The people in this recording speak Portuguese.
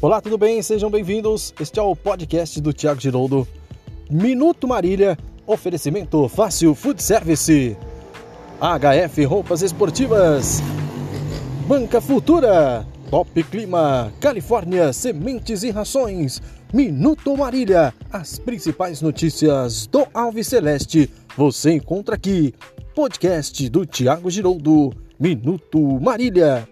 Olá, tudo bem? Sejam bem-vindos. Este é o podcast do Tiago Giroldo. Minuto Marília, oferecimento Fácil Food Service. HF Roupas Esportivas. Banca Futura. Top Clima. Califórnia Sementes e Rações. Minuto Marília. As principais notícias do Alves Celeste. Você encontra aqui. Podcast do Tiago Giroldo. Minuto Marília.